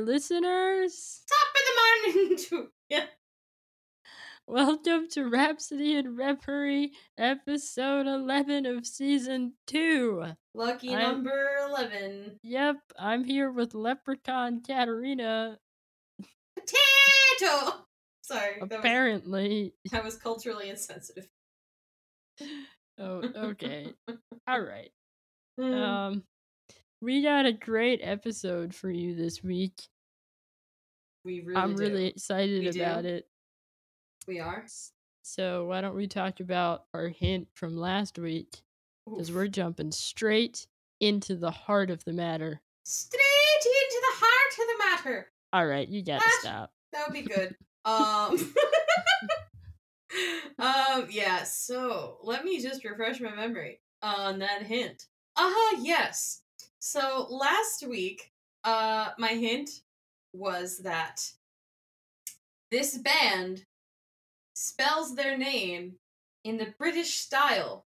listeners. Top of the morning to yeah. Welcome to Rhapsody and Reverie, episode 11 of season 2. Lucky I'm- number eleven. Yep, I'm here with Leprechaun Katarina, Potato. Sorry, that was, apparently. that was culturally insensitive. Oh, okay. All right. Mm. Um, we got a great episode for you this week. we really I'm do. really excited We do? about it. We are. So, why don't we talk about our hint from last week? Because we're jumping straight into the heart of the matter. straight into the heart of the matter. All right, you gotta What? stop. That would be good. Um. um. Yeah. So let me just refresh my memory on that hint. Uh huh. Yes. So last week, uh, my hint was that this band spells their name in the British style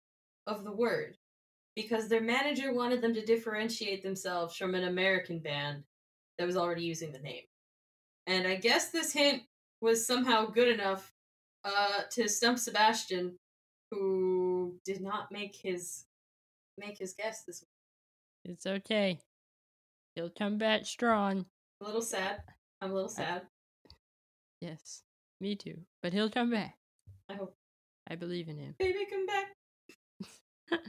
of the word because their manager wanted them to differentiate themselves from an American band that was already using the name. And I guess this hint was somehow good enough uh, to stump Sebastian, who did not make his make his guess this week. It's okay. He'll come back strong. A little sad. I'm a little sad. Yes, me too. But he'll come back. I hope. I believe in him. Baby, come back.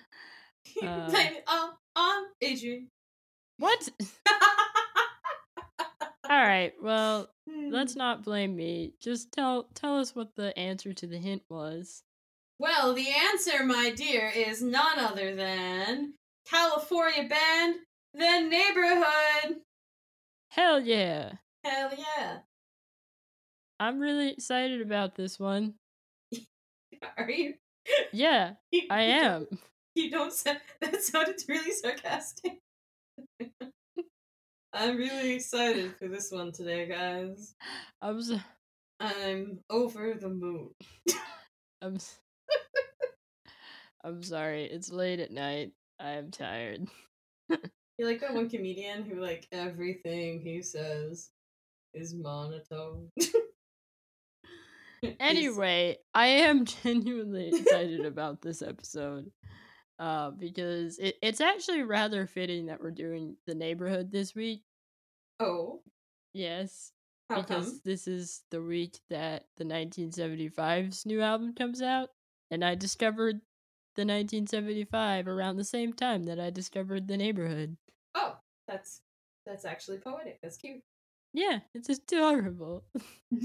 Uh, Blame it all on Adrian. What? All right. Well, let's Hmm. not blame me. Just tell tell us what the answer to the hint was. Well, the answer, my dear, is none other than California band, The Neighbourhood. Hell yeah! Hell yeah. I'm really excited about this one. Are you? Yeah, You- I you am. You don't sound. That sounded really sarcastic. I'm really excited for this one today, guys. I'm s- I'm over the moon. I'm I'm sorry. It's late at night. I'm tired. You're like that one comedian who, like, everything he says is monotone. Anyway, I am genuinely excited about this episode. Uh, because it, it's actually rather fitting that we're doing the neighbourhood this week. Oh, Yes, how because come? this is the week that the 1975's new album comes out, and I discovered the 1975 around the same time that I discovered the neighbourhood. Oh, that's that's actually poetic. That's cute. Yeah, it's adorable.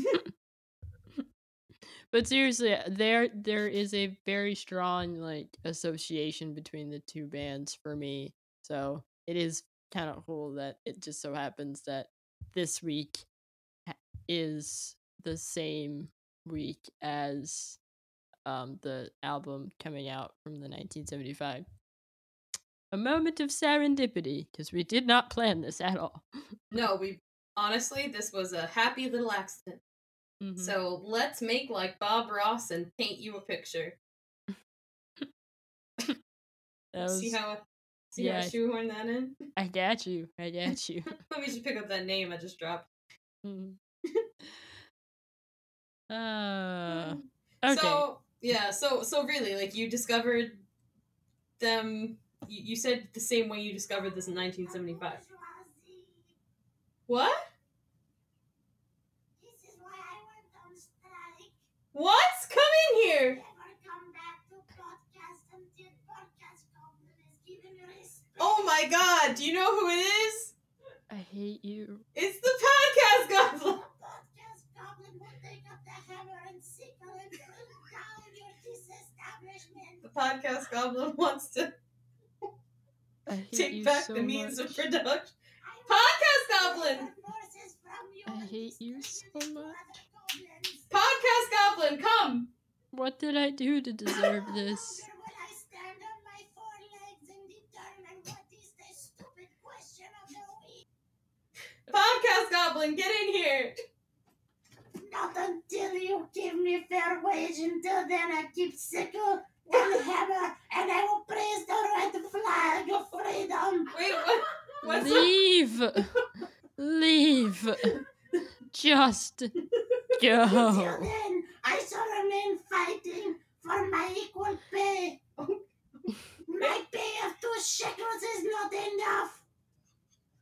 but seriously, uh, there there is a very strong like association between the two bands for me. So it is kind of cool that it just so happens that this week is the same week as um the album coming out from the 1975. A moment of serendipity because we did not plan this at all. No, we honestly, this was a happy little accident. Mhm. So let's make like Bob Ross and paint you a picture. Was- see how see how I yeah. shoehorn that in? I got you. I got you. Let me just pick up that name I just dropped. Mm. uh, okay. So yeah, so so really, like you discovered them. You, you said the same way you discovered this in 1975. What? This is why I went on strike. What's coming here? Never come back to podcast podcast problem is given respect. Oh my god! Do you know who it is? I hate you. It's the podcast goblin. Podcast goblin will take up the hammer and sickle and bring down your disestablishment. The podcast goblin wants to take back so the means much. of production. Podcast goblin. Forces from you I hate you so much. Podcast goblin, come. What did I do to deserve this? No longer will I stand on my four legs and determine what is the stupid question of the week. Podcast goblin, get in here. Not until you give me fair wage. Until then, I keep sickle and hammer, and I will praise the red flag of freedom. Wait, what? What's up? Leave. Leave. Just Until go. then, I shall remain fighting for my equal pay. My pay of two shekels is not enough.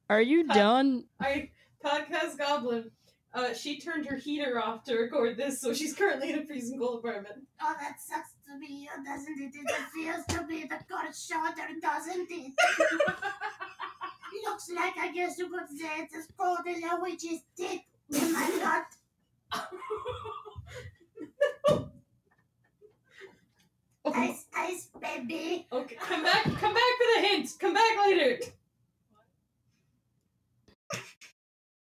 Are you Cut. done? I podcast goblin. Uh, she turned her heater off to record this, so she's currently in a freezing cold apartment. Oh, that sucks to be you, doesn't it? It feels to be the cold shoulder, doesn't it? Looks like I guess you could say it's as cold as a witch's teeth. Am I not? Ice, ice, baby. okay, come back. Come back for the hint. Come back later.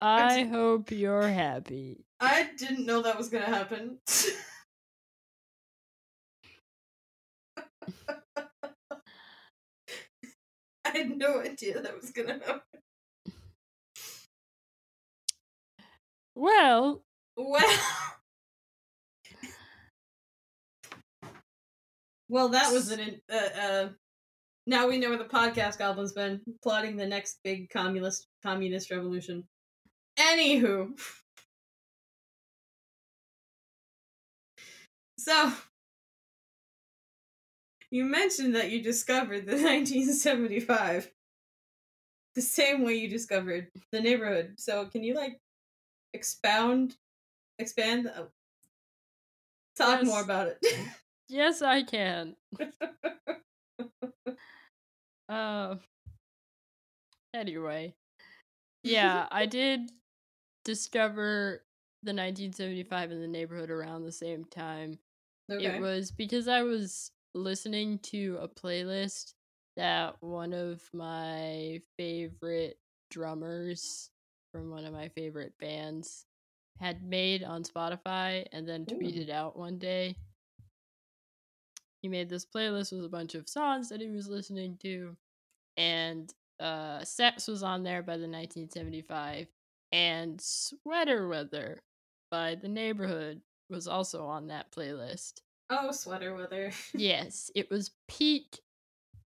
I hope you're happy. I didn't know that was gonna happen. I had no idea that was gonna happen. Well, Well, well, that was an uh, uh. Now we know where the podcast goblin's been plotting the next big communist communist revolution. Anywho, so you mentioned that you discovered the 1975 the same way you discovered the neighbourhood. So can you like expound, expand, uh, talk Yes. more about it? yes, I can. Uh, anyway, yeah, I did discover the 1975 in the neighbourhood around the same time. okay. It was because I was listening to a playlist that one of my favorite drummers from one of my favorite bands had made on Spotify and then Ooh. tweeted out one day. He made this playlist with a bunch of songs that he was listening to, and uh, Sex was on there by the 1975, and Sweater Weather by The Neighbourhood was also on that playlist. oh, sweater weather. yes, it was peak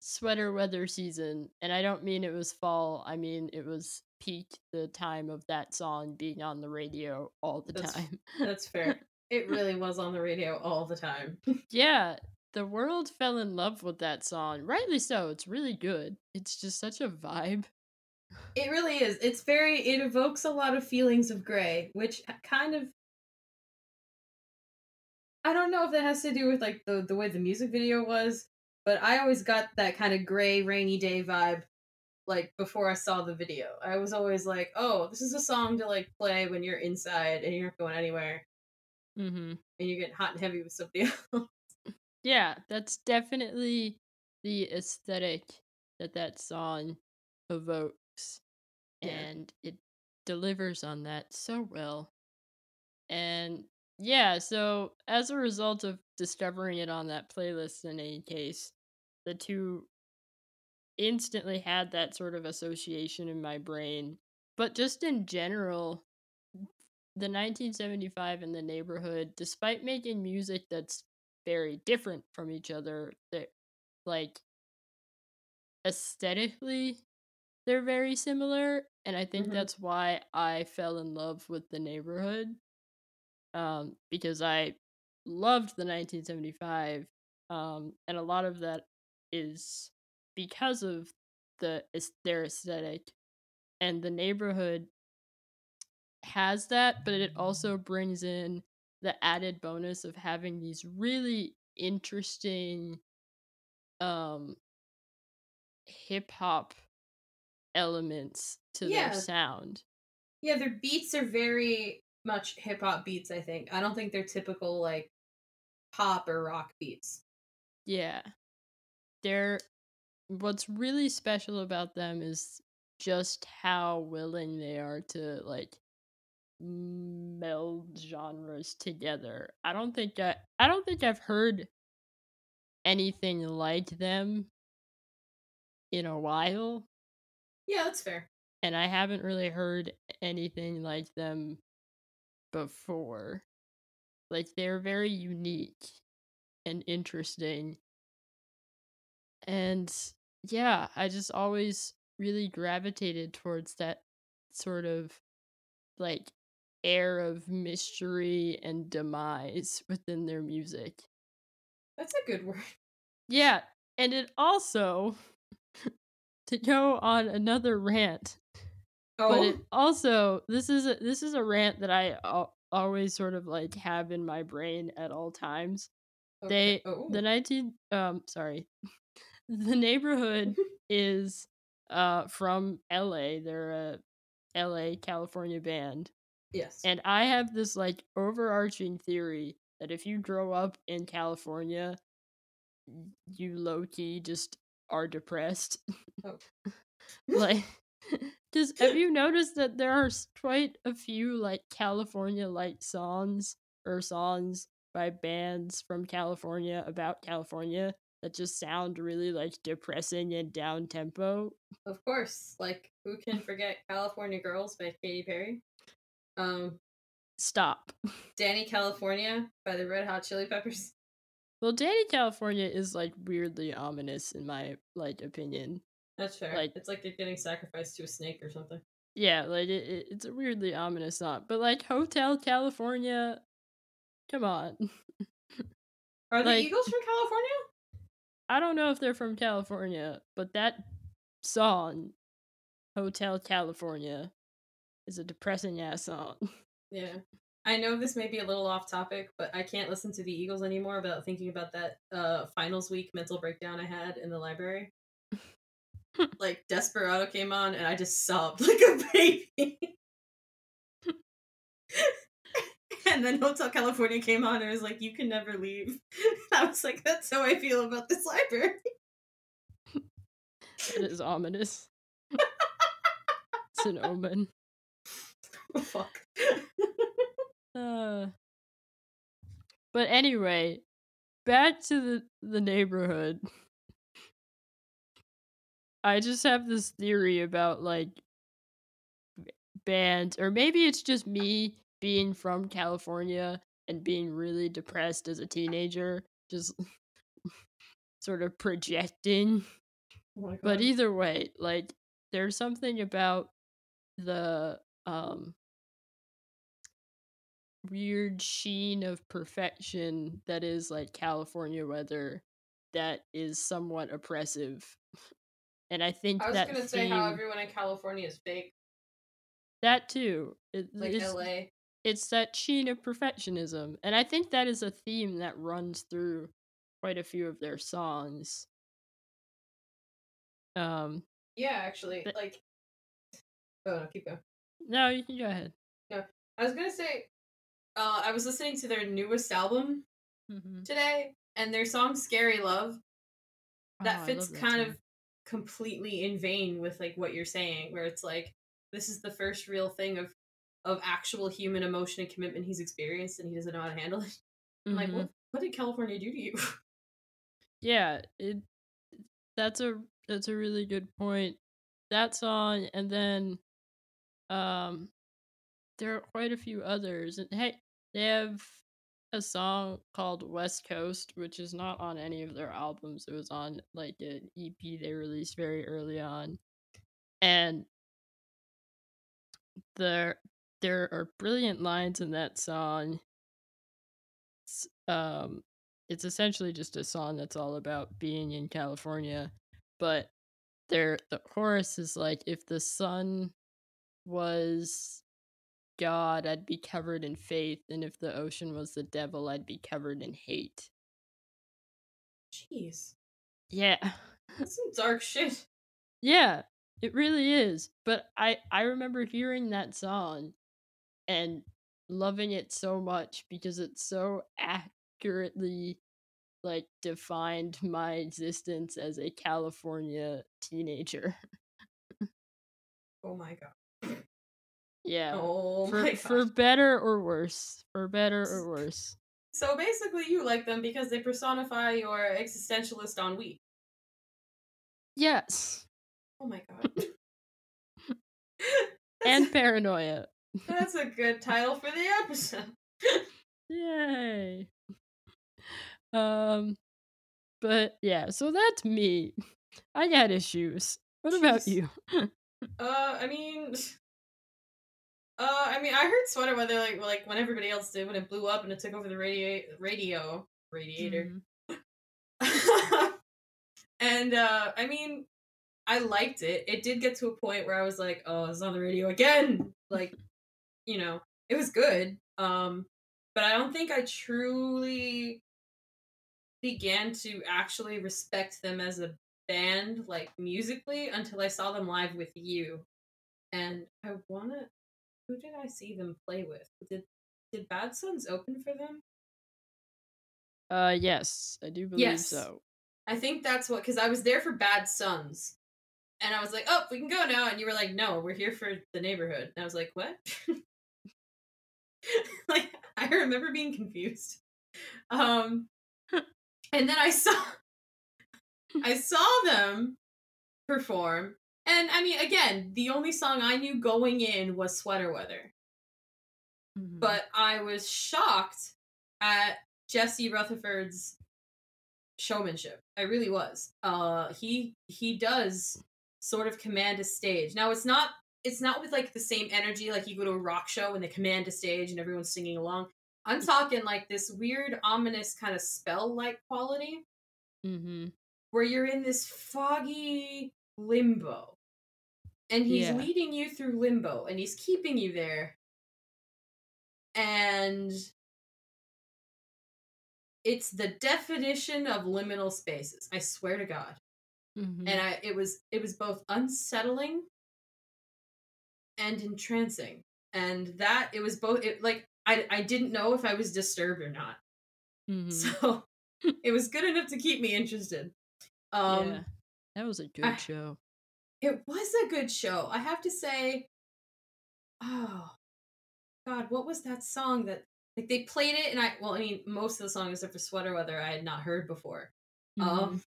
sweater weather season, and I don't mean it was fall. I mean it was peak the time of that song being on the radio all the That's- time. That's fair. It really was on the radio all the time. yeah, the world fell in love with that song. Rightly so. It's really good. It's just such a vibe. It really is. It's very. It evokes a lot of feelings of gray, which kind of. I don't know if that has to do with like the the way the music video was, but I always got that kind of gray, rainy day vibe. Like before I saw the video, I was always like, "Oh, this is a song to like play when you're inside and you're not going anywhere, Mm-hmm. and you're getting hot and heavy with something else." Yeah, that's definitely the aesthetic that that song evokes. Yeah. And it delivers on that so well. And yeah, so as a result of discovering it on that playlist, in any case, the two instantly had that sort of association in my brain. But just in general, the 1975 and the neighbourhood, despite making music that's very different from each other, that like aesthetically they're very similar and i think Mhm. that's why i fell in love with the neighbourhood um because i loved the 1975 um and a lot of that is because of the their aesthetic and the neighbourhood has that but it also brings in the added bonus of having these really interesting um hip hop elements to Yeah. their sound. Yeah, their beats are very much hip hop beats, I think. I don't think they're typical like pop or rock beats. Yeah. They're what's really special about them is just how willing they are to like meld genres together. I don't think I I don't think I've heard anything like them in a while. Yeah, that's fair. and I haven't really heard anything like them before. Like they're very unique and interesting. And yeah, I just always really gravitated towards that sort of like air of mystery and demise within their music. That's a good word. Yeah, and it also to go on another rant, but Oh, it also this is a this is a rant that I al- always sort of like have in my brain at all times. okay. They Oh, the 19 um sorry. The neighbourhood is uh from LA. They're a LA California band. yes. And I have this like overarching theory that if you grow up in California, you low key just are depressed. Oh. like, just have you noticed that there are quite a few like California like songs or songs by bands from California about California that just sound really like depressing and down tempo? Of course, like who can forget California Girls by Katy Perry? Um, Stop. Dani California by the Red Hot Chili Peppers. Well, Dani California is like weirdly ominous in my like opinion. That's fair. Like- it's like they're getting sacrificed to a snake or something. Yeah, like it, it, it's a weirdly ominous song. But like Hotel California, come on. Are the Like- Eagles from California? I don't know if they're from California, but that song, Hotel California, is a depressing ass song. Yeah. I know this may be a little off topic, but I can't listen to the Eagles anymore without thinking about that uh finals week mental breakdown I had in the library. like Desperado came on and I just sobbed like a baby. and then Hotel California came on and it was like, you can never leave. I was like, that's how I feel about this library. It is ominous. it's an omen. Oh, fuck. Uh, but anyway, back to the the neighbourhood. I just have this theory about like bands, or maybe it's just me being from California and being really depressed as a teenager, just sort of projecting. Oh But either way, like there's something about the um weird sheen of perfection that is like California weather that is somewhat oppressive. And I think I was that gonna say how everyone in California is fake, that too. It, like it's, LA. it's that sheen of perfectionism. And I think that is a theme that runs through quite a few of their songs. Um Yeah, actually, But- like. Oh no, keep going. no, you can go ahead. No. I was gonna say, uh, I was listening to their newest album Mm-hmm. today, and their song "Scary Love" that Oh, fits that kind song. of completely in vein with like what you're saying, where it's like this is the first real thing of of actual human emotion and commitment he's experienced, and he doesn't know how to handle it. I'm like, Mhm. what? What did California do to you? Yeah, it that's a that's a really good point. That song and then um there are quite a few others. And hey, they have a song called West Coast, which is not on any of their albums. It was on like an EP they released very early on. And there there are brilliant lines in that song. It's, um it's essentially just a song that's all about being in California, but there the chorus is like if the sun was God, I'd be covered in faith, and if the ocean was the devil, I'd be covered in hate. Jeez, Yeah. that's some dark shit. Yeah, it really is. But I I remember hearing that song and loving it so much because it so accurately like defined my existence as a California teenager. Oh my god. Yeah. Oh for my for better or worse. For better or worse. So basically, you like them because they personify your existentialist ennui. Yes. Oh my god. And paranoia. That's a good title for the episode. Yay. Um but yeah, so that's me. I got issues. What about Jeez. you? Uh, I mean, Uh, I mean, I heard sweater weather like like when everybody else did when it blew up and it took over the radio radio radiator. Mhm. and uh, I mean, I liked it. It did get to a point where I was like, "Oh, it's on the radio again!" Like, you know, it was good. Um, but I don't think I truly began to actually respect them as a band, like musically, until I saw them live with you. And I wanna. Who did I see them play with? Did Did Bad Suns open for them? Uh, yes, I do believe Yes. so. I think that's what because I was there for Bad Suns, and I was like, "Oh, we can go now," and you were like, "No, we're here for the neighbourhood." And I was like, "What?" like I remember being confused. Um, and then I saw, I saw them perform, and I mean, again, the only song I knew going in was "Sweater Weather," Mhm. but I was shocked at Jesse Rutherford's showmanship. I really was. Uh he he does sort of command a stage. Now it's not it's not with like the same energy like you go to a rock show and they command a stage and everyone's singing along. I'm talking like this weird ominous kind of spell like quality Mhm. where you're in this foggy limbo. And he's Yeah. leading you through limbo and he's keeping you there. And it's the definition of liminal spaces. I swear to God. Mhm. And I it was it was both unsettling and entrancing. And that it was both it like I I didn't know if I was disturbed or not. Mhm. So it was good enough to keep me interested. Um yeah, that was a good I- show. It was a good show. I have to say. Oh, God, what was that song that like they played it and I well I mean most of the songs except for Sweater Weather I had not heard before. Mhm. Um,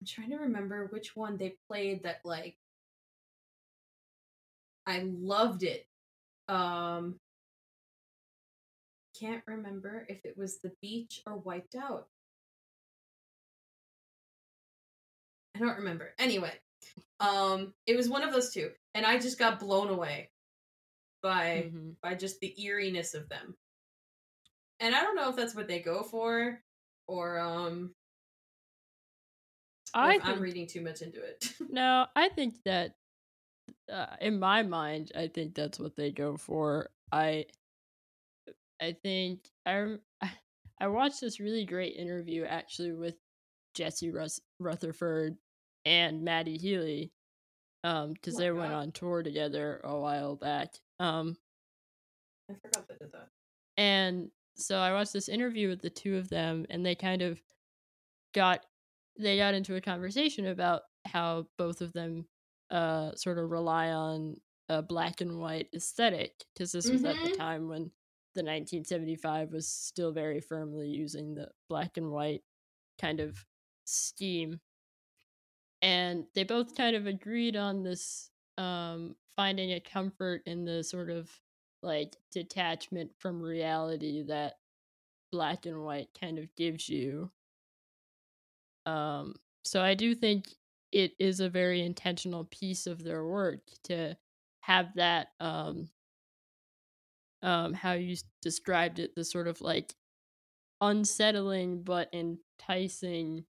I'm trying to remember which one they played that like I loved it. Um, can't remember if it was The Beach or Wiped Out. I don't remember. Anyway, um, it was one of those two, and I just got blown away by Mhm. by just the eeriness of them. And I don't know if that's what they go for, or um, I if I'm reading too much into it. No, I think that uh, in my mind, I think that's what they go for. I I think I I watched this really great interview actually with Jesse Rus- Rutherford and Matty Healy um cuz Oh they went on tour together a while back. Um I forgot they did that. and so I watched this interview with the two of them, and they kind of got they got into a conversation about how both of them uh sort of rely on a black and white aesthetic because this was at the Mhm. time when the 1975 was still very firmly using the black and white kind of scheme and they both kind of agreed on this um finding a comfort in the sort of like detachment from reality that black and white kind of gives you. Um so i do think it is a very intentional piece of their work to have that um um how you described it the sort of like unsettling but enticing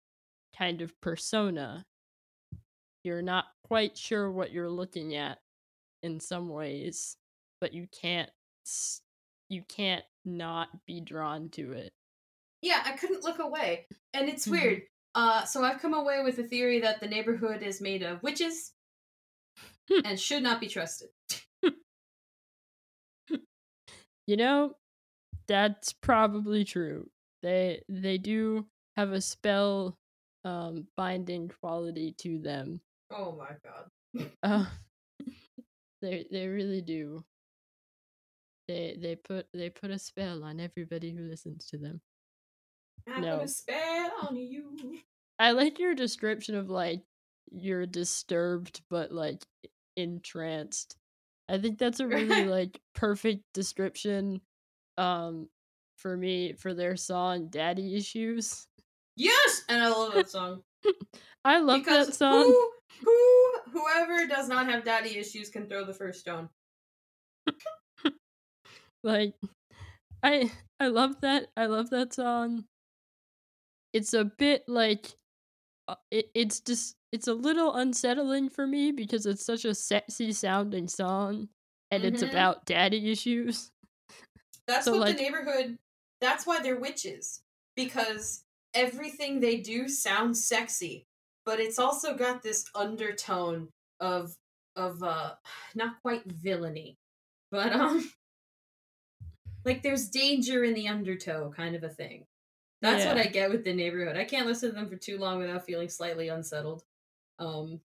kind of persona you're not quite sure what you're looking at in some ways but you can't you can't not be drawn to it Yeah, I couldn't look away, and it's Mhm. weird. Uh, so I've come away with a theory that the neighbourhood is made of witches Hmm. and should not be trusted. you know that's probably true they they do have a spell um binding quality to them Oh my god. uh, they they really do. They they put they put a spell on everybody who listens to them. I No. put a spell on you. i like your description of like you're disturbed but like entranced. I think that's a really like perfect description um for me for their song daddy issues. Yes, and I love that song. I love because that song. who who whoever does not have daddy issues can throw the first stone. like I I love that. I love that song. It's a bit like uh, it, it's just it's a little unsettling for me because it's such a sexy sounding song and it's Mhm. about daddy issues. That's So, what like- the neighbourhood. That's why they're witches because everything they do sounds sexy, but it's also got this undertone of of uh not quite villainy, but um like there's danger in the undertow kind of a thing. That's what I get with the neighbourhood. I can't listen to them for too long without feeling slightly unsettled. Um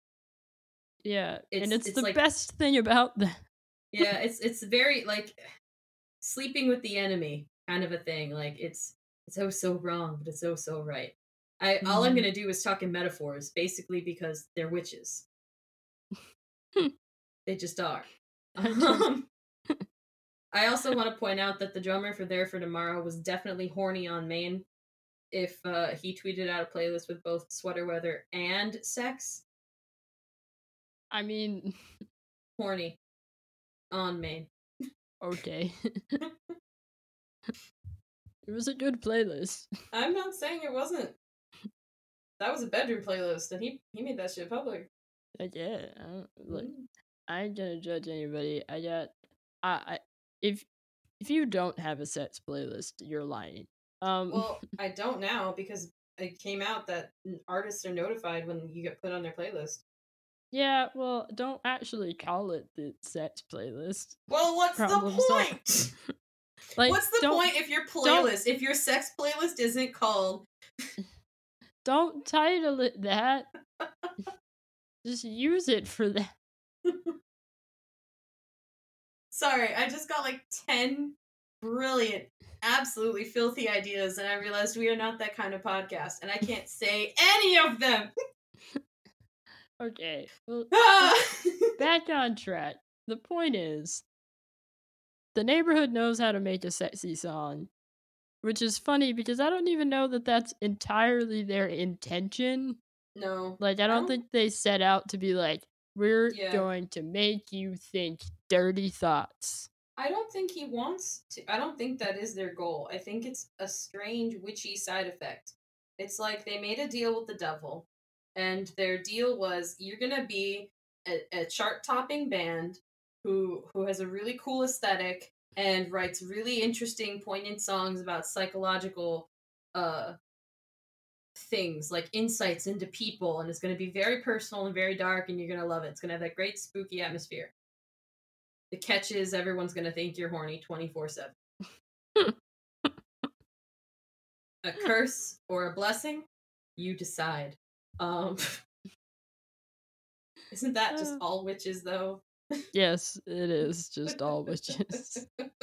Yeah, It's- and it's, it's the like- best thing about that. yeah it's it's very like sleeping with the enemy kind of a thing like it's it's oh so wrong but it's oh so right i all i'm Mhm. gonna do is talk in metaphors basically because they're witches they just are um, i also want to point out that the drummer for there for tomorrow was definitely horny on main if uh, he tweeted out a playlist with both sweater weather and sex I mean, horny on main okay. it was a good playlist. I'm not saying it wasn't. That was a bedroom playlist, and he he made that shit public. Like, yeah, I don't, look, Mm. I ain't gonna judge anybody. I got, I, I, if if you don't have a sex playlist, you're lying. Um, Well, I don't now because it came out that artists are notified when you get put on their playlist. yeah, well, don't actually call it the sex playlist. Well, what's Problem the solved. point? like, what's the point if your playlist, if your sex playlist isn't called? Don't title it that. Just use it for that. Sorry, I just got like ten brilliant, absolutely filthy ideas, and I realized we are not that kind of podcast, and I can't say any of them. Okay, well, Ah! back on track. The point is, the neighbourhood knows how to make a sexy song, which is funny because I don't even know that that's entirely their intention. no, Like, I don't don't- think they set out to be like, we're Yeah. going to make you think dirty thoughts. I don't think he wants to. I don't think that is their goal. I think it's a strange witchy side effect. It's like they made a deal with the devil, and their deal was you're gonna be a, a chart topping band who who has a really cool aesthetic and writes really interesting, poignant songs about psychological uh things like insights into people and it's going to be very personal and very dark and you're going to love it. It's going to have that great spooky atmosphere. The catch is everyone's going to think you're horny 24 7 a curse or a blessing? You decide. Um isn't that just Uh. all witches though Yes, it is just all witches.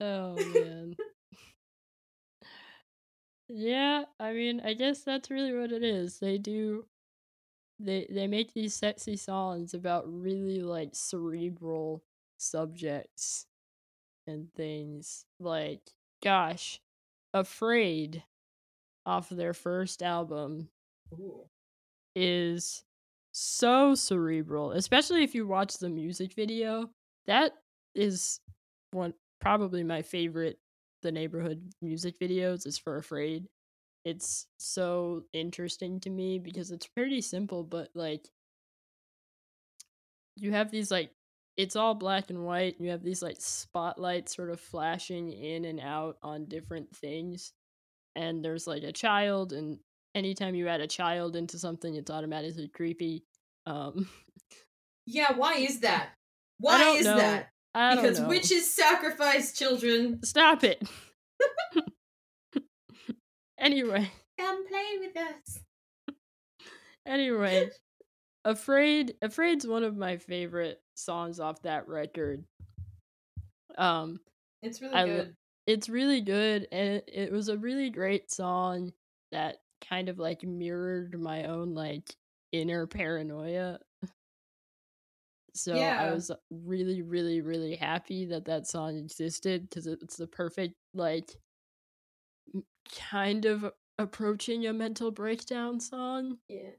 Oh man. Yeah, I mean, I guess that's really what it is. They do they they make these sexy songs about really like cerebral subjects and things. Like gosh, Afraid off of their first album Ooh. is so cerebral, especially if you watch the music video. That is one probably my favorite the neighbourhood music videos is for Afraid. It's so interesting to me because it's pretty simple but like you have these like it's all black and white. You have these like spotlights sort of flashing in and out on different things. And there's like a child and anytime you add a child into something it's automatically creepy. Um yeah why is that why is know. that I don't because know. witches sacrifice children Stop it. anyway, come play with us anyway, Afraid Afraid's one of my favorite songs off that record. Um it's really I good it's really good and it, it was a really great song that kind of like mirrored my own like inner paranoia. So i was really really really happy that that song existed because it's the perfect like kind of approaching a mental breakdown song yeah.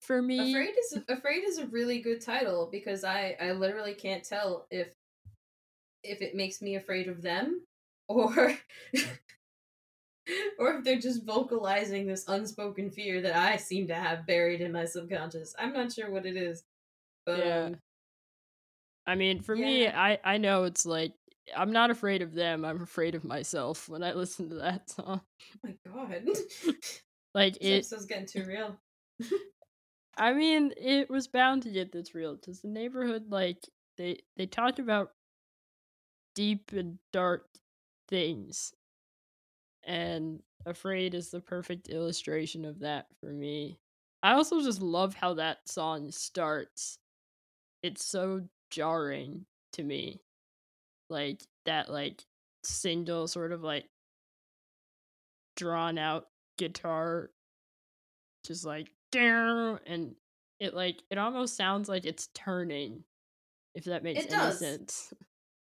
for me. Afraid is afraid is a really good title because I I literally can't tell if if it makes me afraid of them or mm. or if they're just vocalizing this unspoken fear that I seem to have buried in my subconscious. I'm not sure what it is. But Yeah. um, I mean, for me, I I know it's like I'm not afraid of them. I'm afraid of myself when I listen to that song. oh my god. Like this it. episode's getting too real. I mean, it was bound to get this real because the neighbourhood, like they they talk about deep and dark things, and afraid is the perfect illustration of that for me. I also just love how that song starts. It's so jarring to me, like that, like single sort of like drawn out guitar just like and it like it almost sounds like it's turning if that makes It any does. sense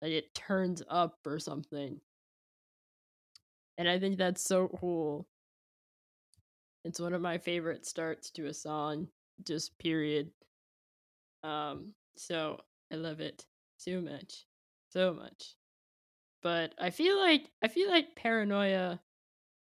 like it turns up or something and i think that's so cool. It's one of my favorite starts to a song just period. Um so i love it so much so much. But i feel like i feel like paranoia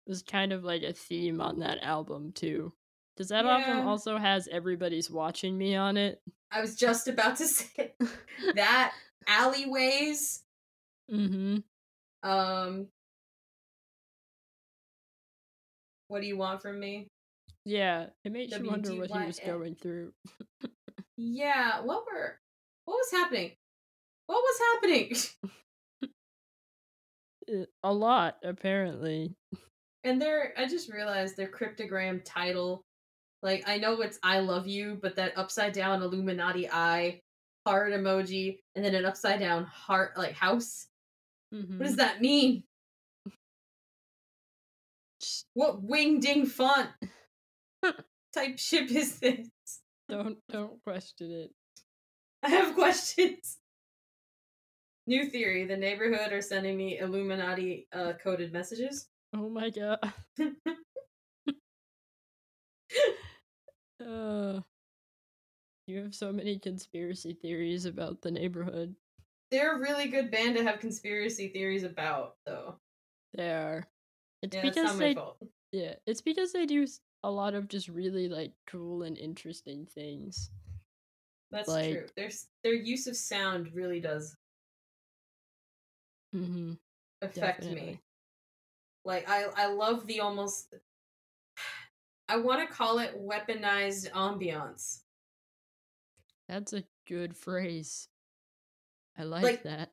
was kind of like a theme on that album too. Because that album also has everybody's watching me on it? I was just about to say that. Alleyways mm-hmm. Um what do you want from me? yeah it makes you wonder what he was going through Yeah, what were what was happening? What was happening? Uh, a lot apparently And their I just realized their cryptogram title. Like I know it's I love you, but that upside down Illuminati eye heart emoji and then an upside down heart like house. Mhm. What does that mean? What wing ding font type ship is this? don't don't question it I have questions. New theory: the neighbourhood are sending me Illuminati uh, coded messages. oh my god uh you have so many conspiracy theories about the neighbourhood They're a really good band to have conspiracy theories about, though. they are it's Yeah, because not my they fault. yeah it's because they do a lot of just really like cool and interesting things That's like- true. Their their use of sound really does mm-hmm affect Definitely. me. Like I I love the almost I want to call it weaponized ambiance. That's a good phrase. I like, Like, that.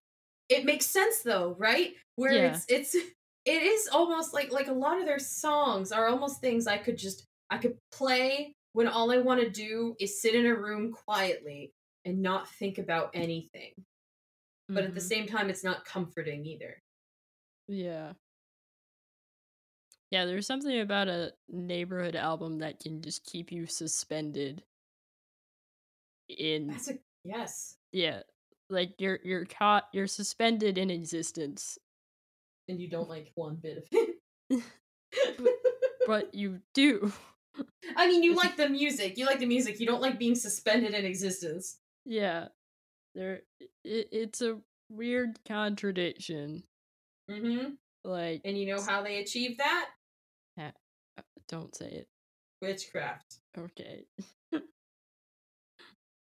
It makes sense though, right? Where Yeah. it's it's it is almost like like a lot of their songs are almost things I could just I could play when all I want to do is sit in a room quietly and not think about anything. But at the Mhm. same time it's not comforting either. Yeah. Yeah, there's something about a neighbourhood album that can just keep you suspended in That's a yes. yeah, like you're you're caught you're suspended in existence, And you don't like one bit of it. but you do. I mean, you like the music. You like the music. You don't like being suspended in existence. yeah. There it, it's a weird contradiction. Mm-hmm. Like And you know how they achieve that? uh, don't say it. Witchcraft. Okay.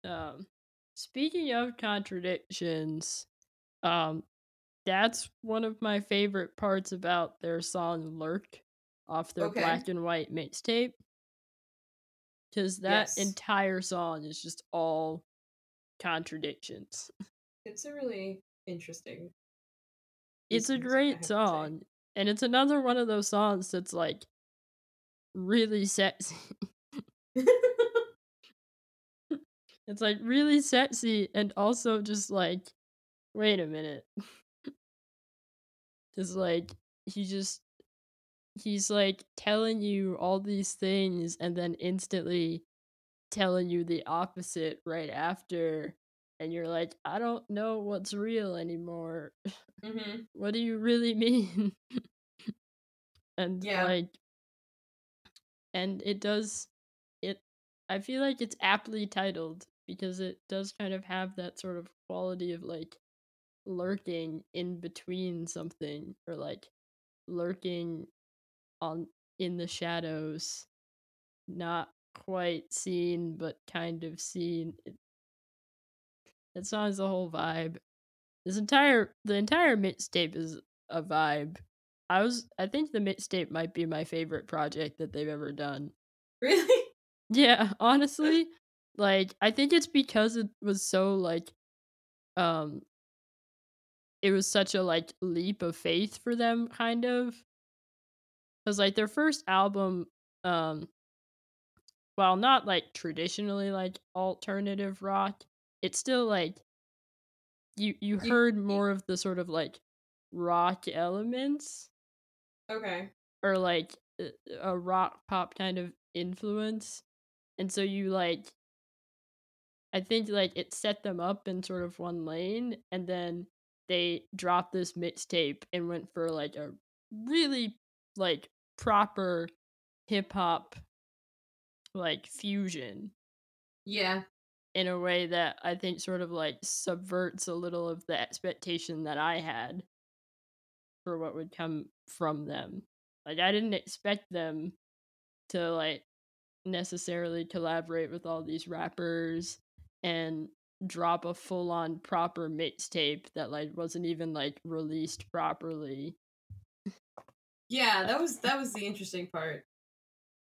um speaking of contradictions, um that's one of my favorite parts about their song Lurk off their Okay. black and white mixtape. Cuz that Yes. entire song is just all contradictions. It's a really interesting. It's a of music, I great have to say. song. And it's another one of those songs that's like really sexy. It's like really sexy and also just like, wait a minute. Just like, he just, he's like telling you all these things and then instantly telling you the opposite right after. And you're like, I don't know what's real anymore. hmm What do you really mean? and Yeah. like, and it does, it, I feel like it's aptly titled because it does kind of have that sort of quality of like lurking in between something or like lurking on in the shadows not quite seen but kind of seen it, that song's the whole vibe. This entire the entire mixtape is a vibe. I was i think the mixtape might be my favorite project that they've ever done. Really? yeah honestly like i think it's because it was so like um it was such a like leap of faith for them kind of because like their first album um while not like traditionally like alternative rock it's still like you you heard more of the sort of like rock elements Okay. or like a rock pop kind of influence and so you like i think like it set them up in sort of one lane and then they dropped this mixtape and went for like a really like proper hip hop like fusion Yeah. in a way that I think sort of like subverts a little of the expectation that I had for what would come from them. Like I didn't expect them to like necessarily collaborate with all these rappers and drop a full on proper mixtape that like wasn't even like released properly. Yeah, that was that was the interesting part.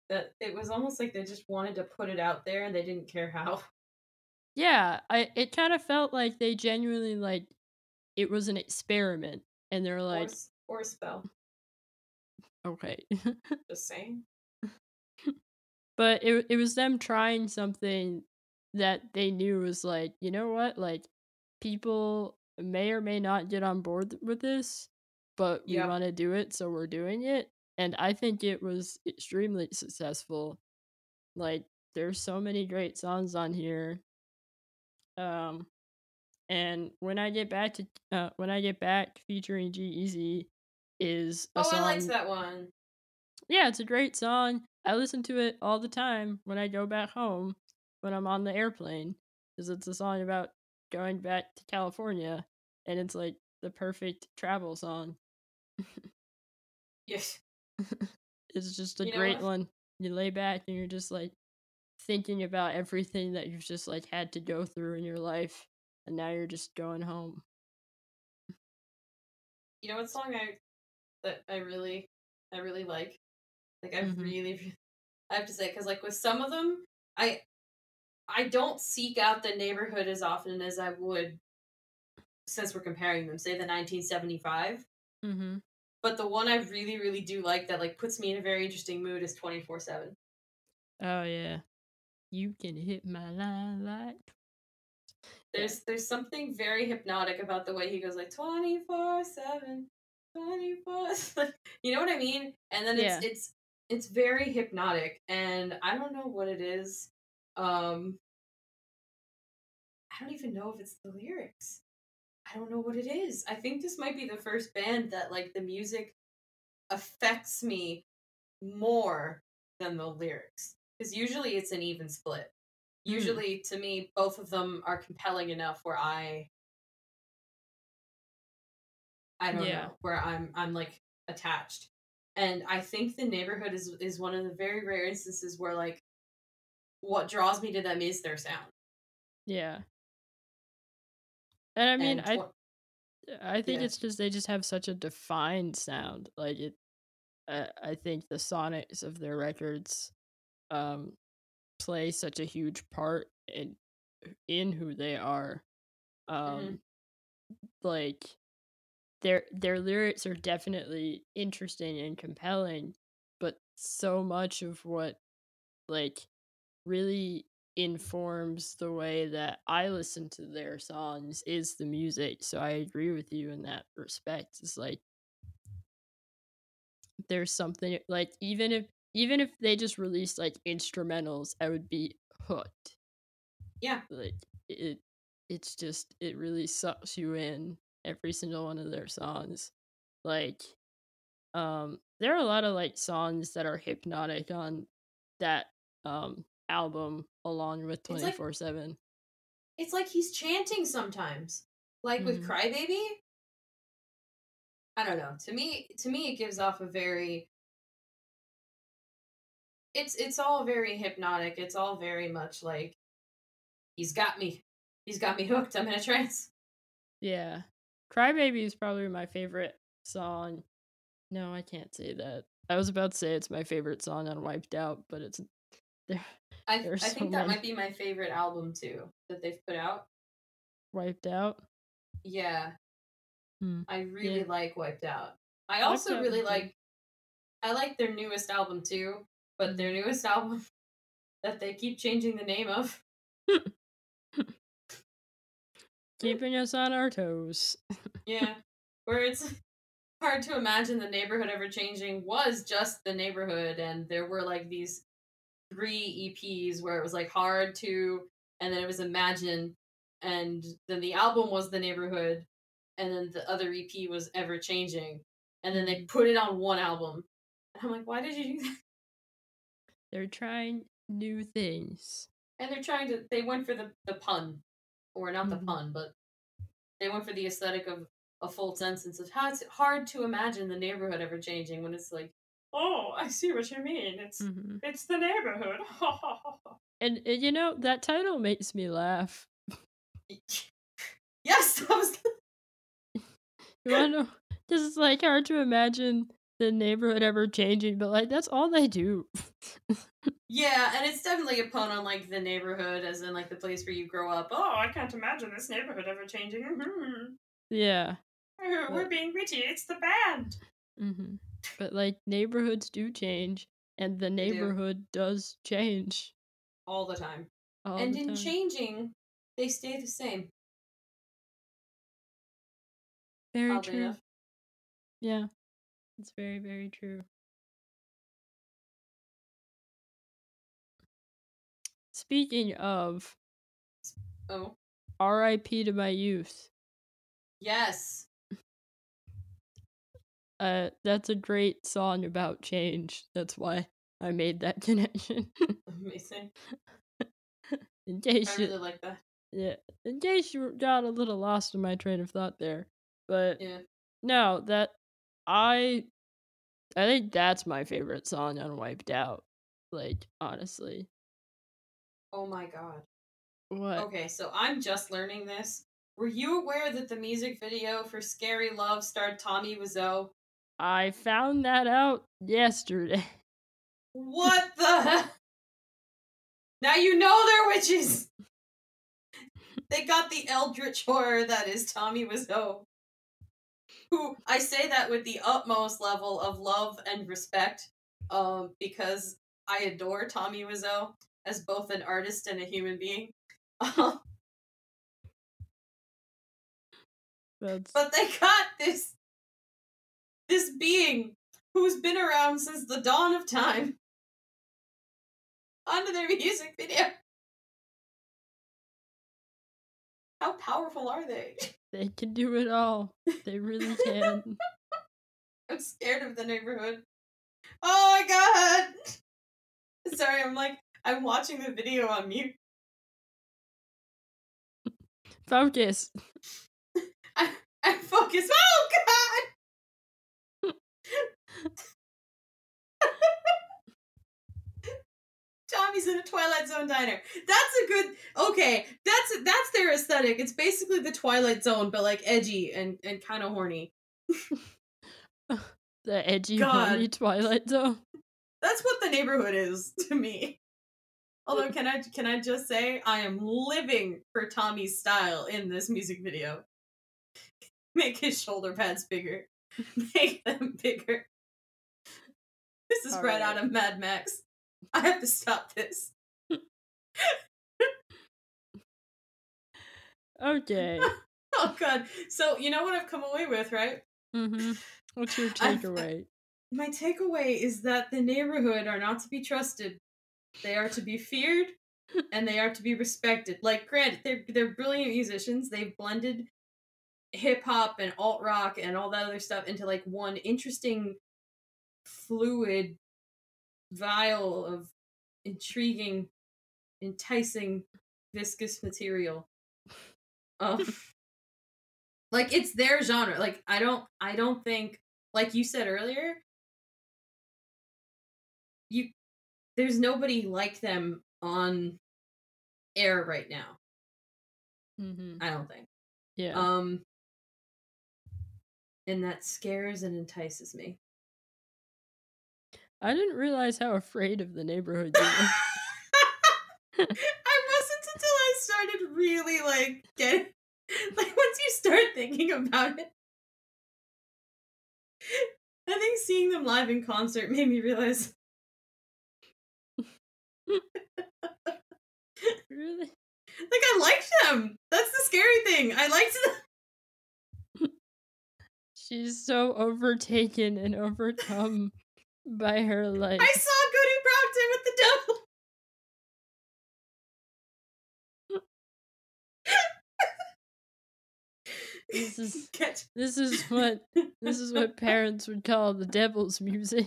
That it was almost like they just wanted to put it out there and they didn't care how. Yeah, I it kind of felt like they genuinely like it was an experiment and they're like s- or spell. okay. Just saying. but it it was them trying something that they knew was like, you know what? Like people may or may not get on board with this, but we want to do it, so we're doing it. And I think it was extremely successful. Like there's so many great songs on here. Um and when I get back to uh when I get back featuring G-Eazy is a Oh, song I liked that one. yeah, it's a great song. I listen to it all the time when I go back home when I'm on the airplane because it's a song about going back to California and it's like the perfect travel song. Yes. It's just a You great one. You lay back and you're just like thinking about everything that you've just like had to go through in your life and now you're just going home. You know what song I that I really I really like? Like I Mhm. really, really I have to say cuz like with some of them I I don't seek out the neighborhood as often as I would since we're comparing them say the 1975 Mhm. but the one I really really do like that like puts me in a very interesting mood is 24/7 Oh yeah. You can hit my line like There's there's something very hypnotic about the way he goes like 24/7 24 You know what I mean? And then Yeah. it's it's it's very hypnotic and I don't know what it is. Um I don't even know if it's the lyrics. I don't know what it is. I think this might be the first band that like the music affects me more than the lyrics. Cuz usually it's an even split. Mm. Usually to me both of them are compelling enough where I I don't Yeah. know, where I'm I'm like attached. And I think the neighborhood is is one of the very rare instances where like what draws me to them is their sound. Yeah. And I mean, And I tw- I think Yeah. it's just they just have such a defined sound. Like it, uh, I think the sonics of their records, um, play such a huge part in in who they are. Um, like their their lyrics are definitely interesting and compelling, but so much of what like really informs the way that I listen to their songs is the music. So I agree with you in that respect. It's like there's something like even if even if they just released like instrumentals, I would be hooked. Yeah. Like it it's just it really sucks you in every single one of their songs. Like um there are a lot of like songs that are hypnotic on that um album along with It's like- 24 7. It's like he's chanting sometimes. Like with Mhm. Crybaby. I don't know. To me to me it gives off a very it's it's all very hypnotic. It's all very much like he's got me. He's got me hooked. I'm in a trance. Yeah. Crybaby is probably my favorite song. No, I can't say that. I was about to say it's my favorite song on Wiped Out, but it's there. I, I There's think so that many. might be my favorite album too that they've put out. Wiped Out. Yeah. Hmm. I really Yeah. like Wiped Out. I also really like I like their newest album too, but their newest album that they keep changing the name of. Keeping us on our toes. Yeah. Where it's hard to imagine the neighborhood ever changing was just the neighborhood and there were like these three EPs where it was like hard to and then it was imagine and then the album was the neighborhood and then the other EP was ever changing and then they put it on one album. And I'm like, why did you do that? They're trying new things. And they're trying to they went for the, the pun. Or not the Mhm. pun, but they went for the aesthetic of a full sentence of how it's hard to imagine the neighborhood ever changing when it's like, oh, I see what you mean. It's hmm it's the neighborhood. And, and you know, that title makes me laugh. yes, that was You wanna know? Because it's like hard to imagine the neighborhood ever changing, but like that's all they do. Yeah, and it's definitely a pun on like the neighborhood as in like the place where you grow up. Oh, I can't imagine this neighborhood ever changing. Mhm. yeah. We're being witty. It's the band. hmm But like neighborhoods do change, and the neighborhood does change All the time. all and the in time. changing, they stay the same. very oddly true. enough. Yeah, it's very very true. Speaking of Oh. R.I.P. to my youth, Yes. Uh, that's a great song about change. That's why I made that connection. Amazing. in case I you, like that. yeah, in case you got a little lost in my train of thought there, but Yeah. no, that I, I think that's my favorite song on Wiped Out. Like honestly, Oh my god. what? Okay, so I'm just learning this. Were you aware that the music video for Scary Love starred Tommy Wiseau? I found that out yesterday. What the? now you know they're witches. They got the eldritch horror that is Tommy Wiseau. Who I say that with the utmost level of love and respect, um, because I adore Tommy Wiseau as both an artist and a human being. But they got this this being who's been around since the dawn of time onto their music video. How powerful are they? they can do it all. They really can. I'm scared of the neighborhood. Oh my god! Sorry, I'm like I'm watching the video on mute. Focus. I I'm focused. Oh god! Tommy's in a Twilight Zone diner. That's a good. Okay, that's that's their aesthetic. It's basically the Twilight Zone, but like edgy and and kind of horny. The edgy, God. horny Twilight Zone. That's what the neighborhood is to me. Although, can I can I just say I am living for Tommy's style in this music video. Make his shoulder pads bigger. Make them bigger. This is right out of Mad Max. I have to stop this. Okay. Oh god. So you know what I've come away with, right? mm-hmm. What's your takeaway? My takeaway is that the neighborhood are not to be trusted. They are to be feared and they are to be respected. Like granted, they're they're brilliant musicians. They've blended hip hop and alt rock and all that other stuff into like one interesting fluid vial of intriguing enticing viscous material. Um, like it's their genre. Like I don't I don't think like you said earlier, you there's nobody like them on air right now. Mm-hmm. I don't think. Yeah. Um and that scares and entices me. I didn't realize how afraid of the neighborhood you were. I wasn't until I started really like getting like once you start thinking about it. I think seeing them live in concert made me realize really? like I liked them. That's the scary thing. I liked them. She's so overtaken and overcome by her like I saw Goody Proctor with the devil. This is- Catch. this is what this is what parents would call the devil's music.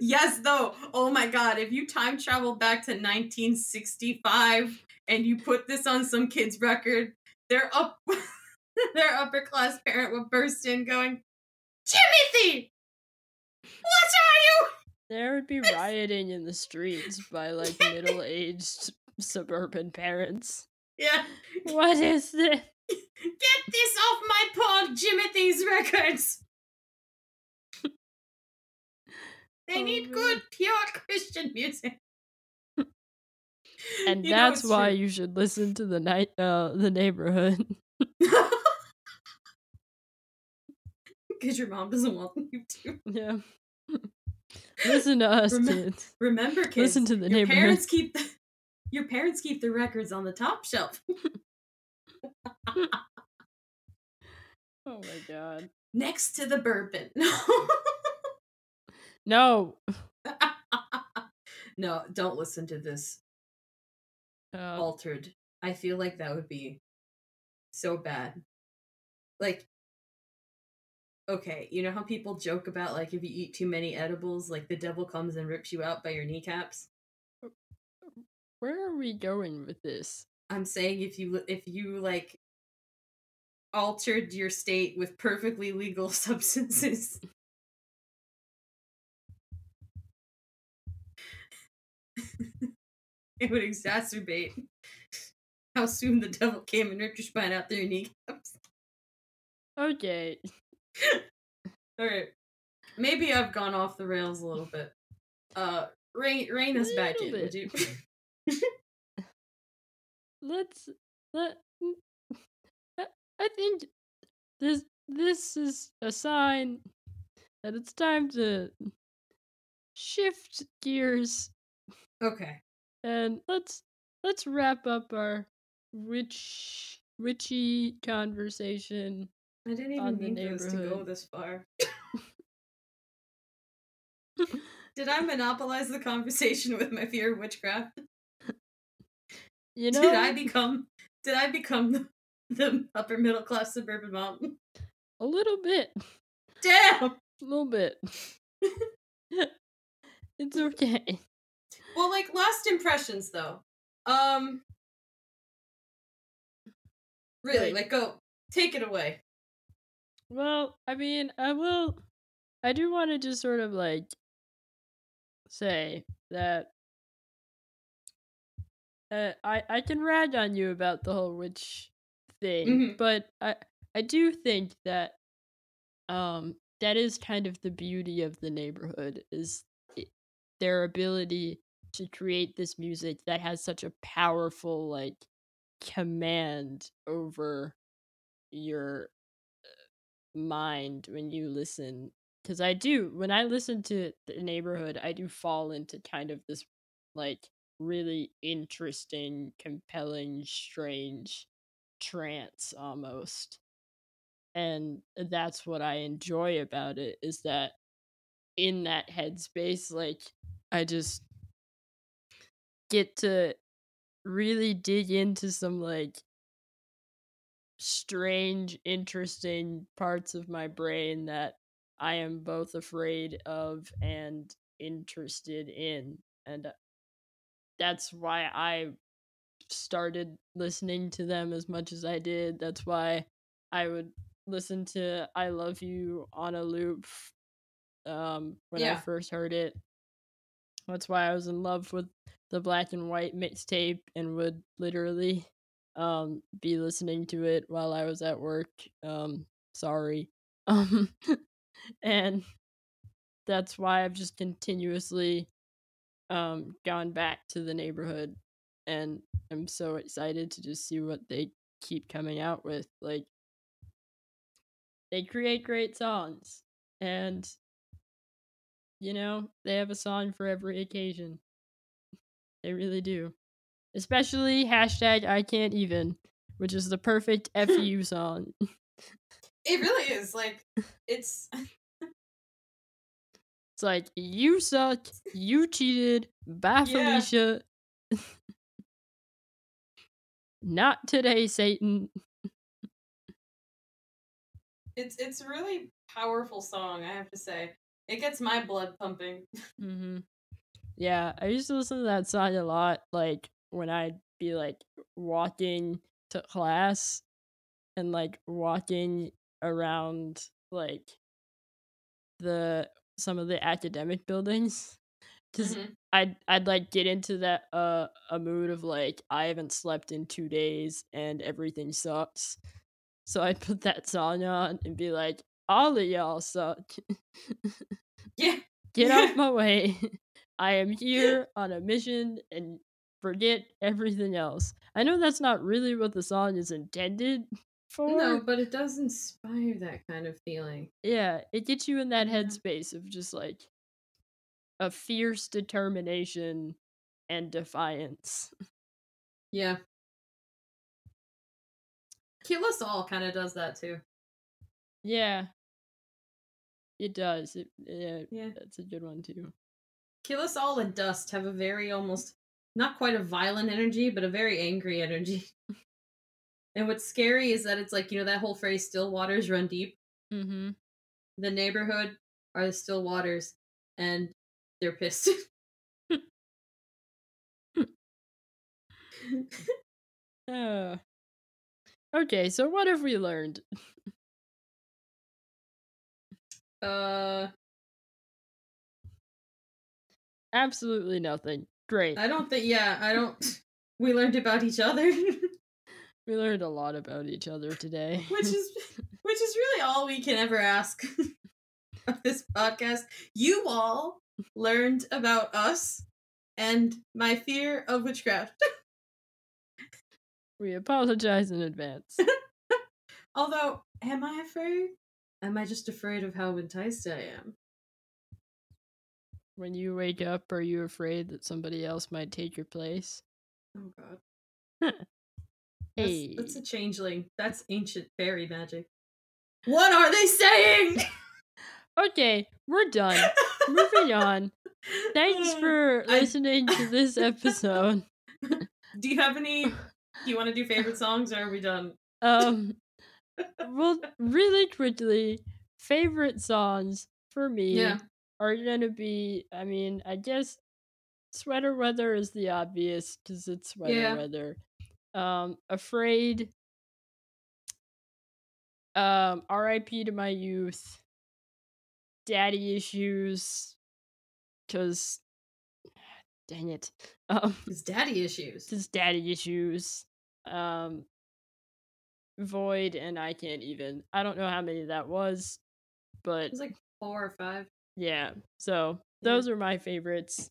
yes, though. Oh my god, if you time travel back to 1965 and you put this on some kid's record, their up their upper class parent would burst in going, Timothy! What are you? There would be rioting in the streets by like middle-aged suburban parents. Yeah. What is this? Get this off my poor Jimothy's records. They Oh, need good, pure Christian music. And You that's why true. you should listen to the night uh the neighborhood. Because your mom doesn't want you to. yeah. listen to us, Remem- kids. Remember, kids. Listen to the your parents keep the, your parents keep the records on the top shelf. Oh my god. next to the bourbon. No. no, don't listen to this Uh, altered. I feel like that would be so bad. Like, okay, you know how people joke about like if you eat too many edibles, like the devil comes and rips you out by your kneecaps. where are we going with this? I'm saying if you if you like altered your state with perfectly legal substances. it would exacerbate how soon the devil came and ripped your spine out through your kneecaps. Okay. Alright. Maybe I've gone off the rails a little bit. Uh rein rein us back in, would you? Let's let I- think this this is a sign that it's time to shift gears okay. and let's let's wrap up our rich witchy conversation. I didn't even for us to go this far. Did I monopolize the conversation with my fear of witchcraft? You know, Did I become did I become the, the upper middle class suburban mom? a little bit, Damn. a little bit. it's okay. Well, like last impressions though. Um Really, like go take it away. Well, I mean, I will. I do want to just sort of like say that uh, I I can rag on you about the whole witch thing, Mhm. but I I do think that um that is kind of the beauty of the neighborhood is their ability to create this music that has such a powerful like command over your mind when you listen because i do when i listen to the neighborhood i do fall into kind of this like really interesting compelling strange trance almost. And that's what i enjoy about it is that in that headspace like i just get to really dig into some like strange, interesting parts of my brain that I am both afraid of and interested in. And that's why I started listening to them as much as I did. That's why I would listen to I Love You on a loop um when I first heard it. That's why I was in love with the black and white mixtape and would literally um be listening to it while I was at work. Um sorry. Um and that's why I've just continuously um gone back to the neighborhood and I'm so excited to just see what they keep coming out with. Like they create great songs and you know, they have a song for every occasion. They really do. Especially hashtag I can't even, which is the perfect FU song. It really is like it's It's like you suck, you cheated, bye Yeah. Felicia. Not today, Satan. it's it's a really powerful song, I have to say. It gets my blood pumping. hmm Yeah, I used to listen to that song a lot, like when I'd be like walking to class and like walking around like the some of the academic buildings. because Mhm. I'd I'd like get into that uh a mood of like I haven't slept in two days and everything sucks. So I'd put that song on and be like, all of y'all suck. Yeah. Get off my way. I am here on a mission and forget everything else. I know that's not really what the song is intended for. No, but it does inspire that kind of feeling. Yeah, it gets you in that headspace of just like a fierce determination and defiance. Yeah. Kill Us All kind of does that too. Yeah. It does. It, yeah, Yeah. that's a good one too. Kill Us All and Dust have a very almost not quite a violent energy, but a very angry energy. and what's scary is that it's like, you know, that whole phrase still waters run deep. Mm-hmm. The neighborhood are the still waters and they're pissed. Uh, okay, so what have we learned? uh Absolutely nothing. Great. I don't think yeah, I don't we learned about each other. We learned a lot about each other today. which is which is really all we can ever ask of this podcast. You all learned about us and my fear of witchcraft. we apologize in advance. Although, am I afraid? Am I just afraid of how enticed I am? When you wake up, are you afraid that somebody else might take your place? Oh god. That's, Hey. that's a changeling. That's ancient fairy magic. What are they saying? Okay, we're done. Moving on. Thanks for I- listening to this episode. Do you have any? Do you want to do favorite songs, or are we done? Um, well, really quickly, favorite songs for me Yeah. Are gonna be. I mean, I guess sweater weather is the obvious because it's sweater Yeah. weather. Um, afraid. Um, R.I.P. to my youth. Daddy issues, because. Dang it. Um. It's daddy issues. his daddy issues um void and i can't even i don't know how many that was but It was like four or five. Yeah so Yeah. those are my favorites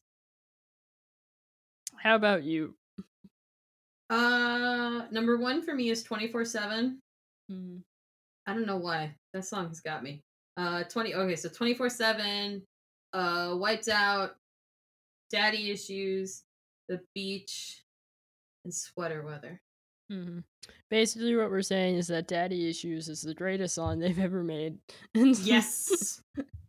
how about you Uh, number one for me is twenty four seven. Mhm. I don't know why that song has got me. Uh, twenty. Okay, so twenty four seven. Uh, wiped out. Daddy issues. The beach. And sweater weather. Mm-hmm. basically what we're saying is that daddy issues is the greatest song they've ever made And Yes.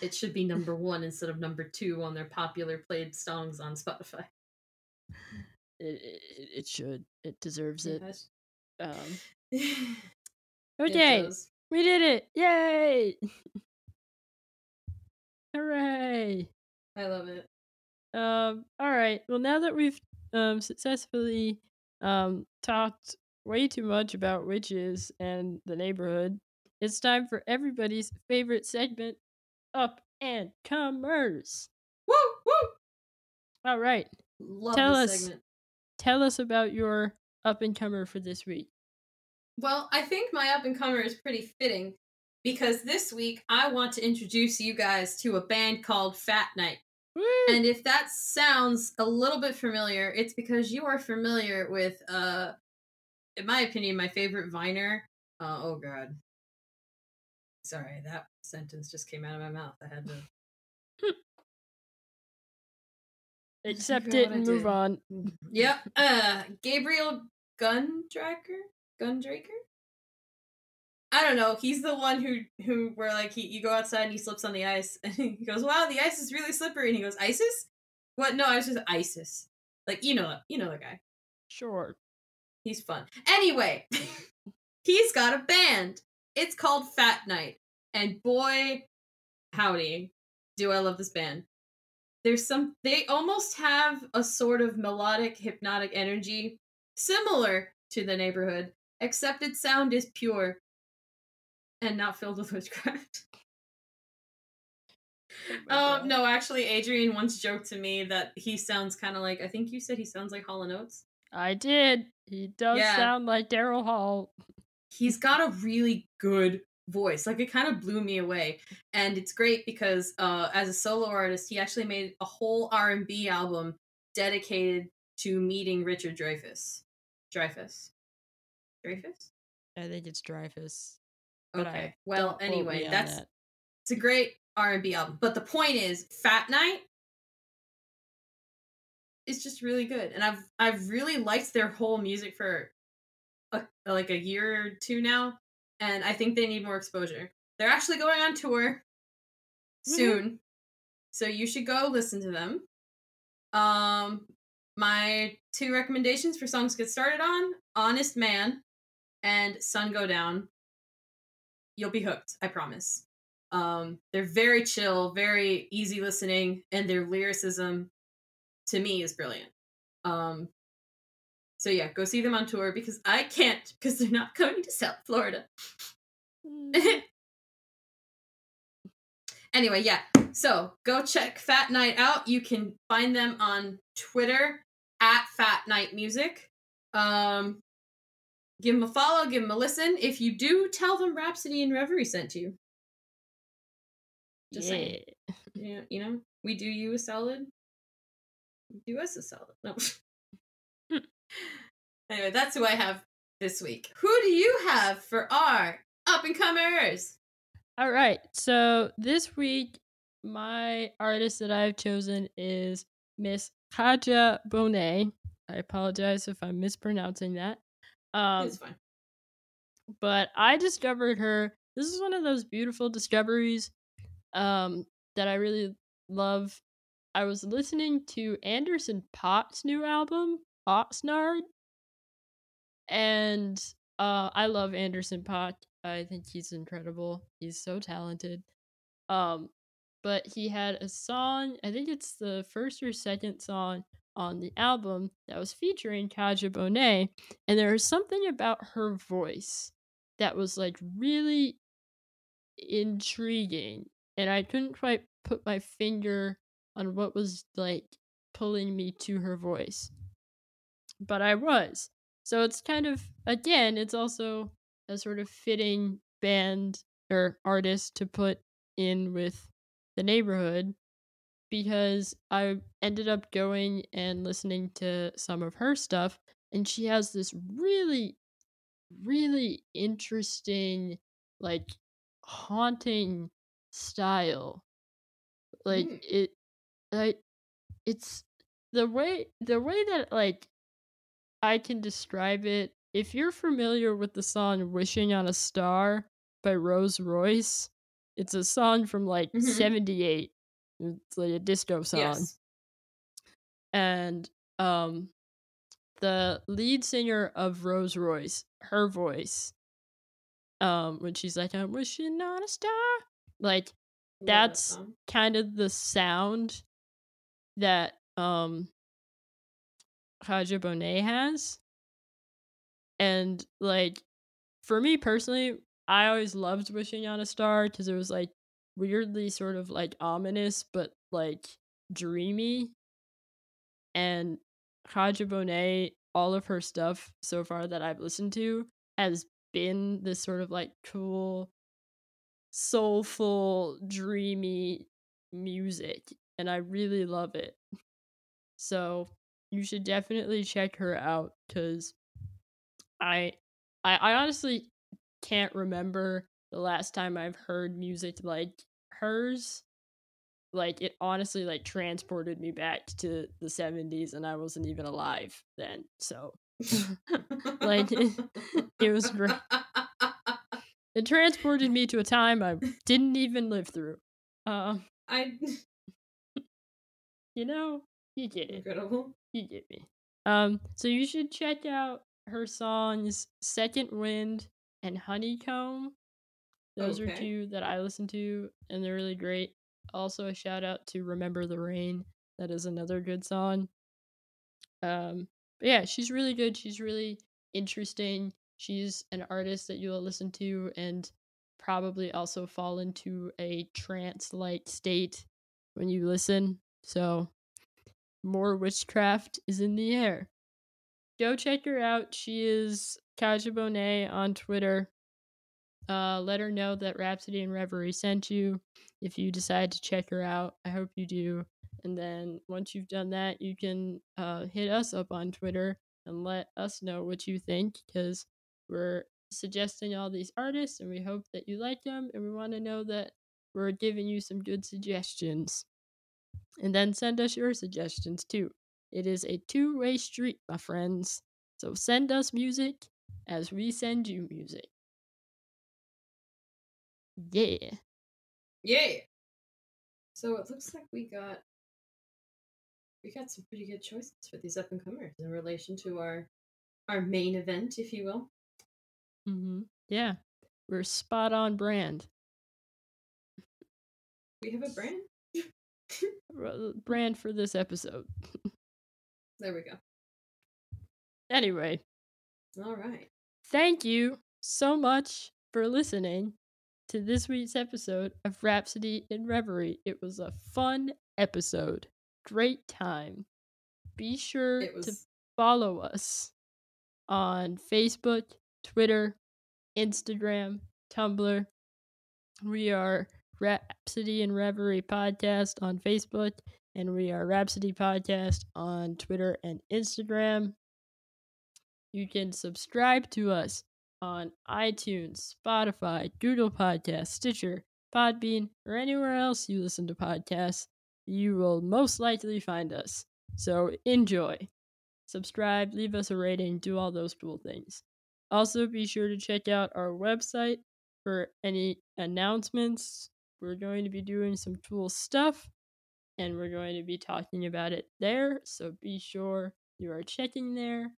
it should be number one instead of number two on their popular played songs on Spotify. it, it, it should it deserves it Yes. um okay does. we did it yay hooray I love it. Um, all right. Well, now that we've um, successfully um, talked way too much about witches and the neighborhood, it's time for everybody's favorite segment, Up and Comers. Woo woo. All right. Love Tell this us. segment. Tell us about your up and comer for this week. Well, I think my up and comer is pretty fitting because this week I want to introduce you guys to a band called Fat Night. Woo! And if that sounds a little bit familiar, it's because you are familiar with, uh, in my opinion, my favorite Viner. Uh, oh God, sorry, that sentence just came out of my mouth. I had to Accept it and move on. Yep. Uh, Gabriel Gundraker? Gundraker? I don't know. He's the one who who where like he you go outside and he slips on the ice and he goes, "Wow, the ice is really slippery." And he goes, "ISIS? What? No, I was just ISIS." Like you know, you know the guy. Sure. He's fun. Anyway, he's got a band. It's called Fat Night, and boy, howdy, do I love this band. There's some. They almost have a sort of melodic, hypnotic energy, similar to the neighborhood, except its sound is pure and not filled with witchcraft. Oh Um, no, actually, Adrian once joked to me that he sounds kind of like. I think you said he sounds like Hall and Oates. I did. He does Yeah. sound like Daryl Hall. he's got a really good voice like it kind of blew me away and it's great because uh as a solo artist he actually made a whole r&b album dedicated to meeting richard dreyfuss dreyfuss dreyfuss I think it's Dreyfus. okay well anyway that's that. it's a great r&b album but the point is fat night is just really good and i've i've really liked their whole music for a, like a year or two now and i think they need more exposure. They're actually going on tour soon so you should go listen to them. Um my two recommendations for songs to get started on honest man and sun go down. You'll be hooked i promise. Um they're very chill very easy listening and their lyricism to me is brilliant. Um so yeah go see them on tour because i can't because they're not coming to south florida Mm, anyway, yeah. So go check Fat Night out. You can find them on Twitter at Fat Night Music. Um, give them a follow, give them a listen. If you do, tell them Rhapsody and Reverie sent you. Just yeah. saying. Yeah, you know, we do you a solid. Do us a solid. No. anyway, that's who I have this week. Who do you have for our up and comers? All right. So this week, my artist that I've chosen is Miss Kadhja Bonet. I apologize if I'm mispronouncing that. Um, it's fine. but I discovered her. This is one of those beautiful discoveries um, that I really love. I was listening to Anderson .Paak's new album, Oxnard, and uh, I love Anderson .Paak. I think he's incredible. He's so talented. Um, but he had a song. I think it's the first or second song on the album that was featuring Kadhja Bonet, and there was something about her voice that was like really intriguing, and I couldn't quite put my finger on what was like pulling me to her voice, but I was. So it's kind of again, it's also a sort of fitting band or artist to put in with the neighborhood because I ended up going and listening to some of her stuff and she has this really really interesting like haunting style like Mm. it like it's the way the way that like I can describe it if you're familiar with the song Wishing on a Star by Rose Royce it's a song from like Mhm. 78 it's like a disco song Yes. and um the lead singer of Rose Royce, her voice, um, when she's like, I'm wishing on a star, like Love that That's- kind of the sound that um Kadhja Bonet has. And like for me personally, I always loved Wishing on a Star because it was like weirdly sort of like ominous but like dreamy. And Kadhja Bonet, all of her stuff so far that I've listened to has been this sort of like cool, soulful, dreamy music. And I really love it. So you should definitely check her out because I, I I honestly can't remember the last time I've heard music like hers. Like it honestly like transported me back to the 70s and I wasn't even alive then. So like it, it was great. It transported me to a time I didn't even live through. Uh, I you know, you get it. incredible. You get me. Um, so you should check out her songs Second Wind and Honeycomb. Those are two that I listen to and they're really great. Also a shout out to Remember the Rain. That is another good song. Um but yeah, she's really good. She's really interesting. She's an artist that you'll listen to and probably also fall into a trance like state when you listen. So more witchcraft is in the air. Go check her out. She is Kadhja Bonet on Twitter. Uh, let her know that Rhapsody and Reverie sent you. If you decide to check her out, I hope you do. And then once you've done that, you can uh, hit us up on Twitter and let us know what you think because we're suggesting all these artists and we hope that you like them and we want to know that we're giving you some good suggestions. And then send us your suggestions too. It is a two way street, my friends. So send us music as we send you music. Yeah. Yeah. So it looks like we got we got some pretty good choices for these up and comers in relation to our our main event, if you will. Mm-hmm. Yeah. We're spot on brand. We have a brand. R- uh, Brand for this episode. There we go. Anyway, All right. thank you so much for listening to this week's episode of Rhapsody in Reverie. It was a fun episode. Great time. Be sure It to follow us on Facebook, Twitter, Instagram, Tumblr. We are Rhapsody and Reverie Podcast on Facebook, and we are Rhapsody Podcast on Twitter and Instagram. You can subscribe to us on iTunes, Spotify, Google Podcasts, Stitcher, Podbean, or anywhere else you listen to podcasts. You will most likely find us. So enjoy subscribe, leave us a rating, do all those cool things. Also, be sure to check out our website for any announcements. We're going to be doing some cool stuff and we're going to be talking about it there. So be sure you are checking there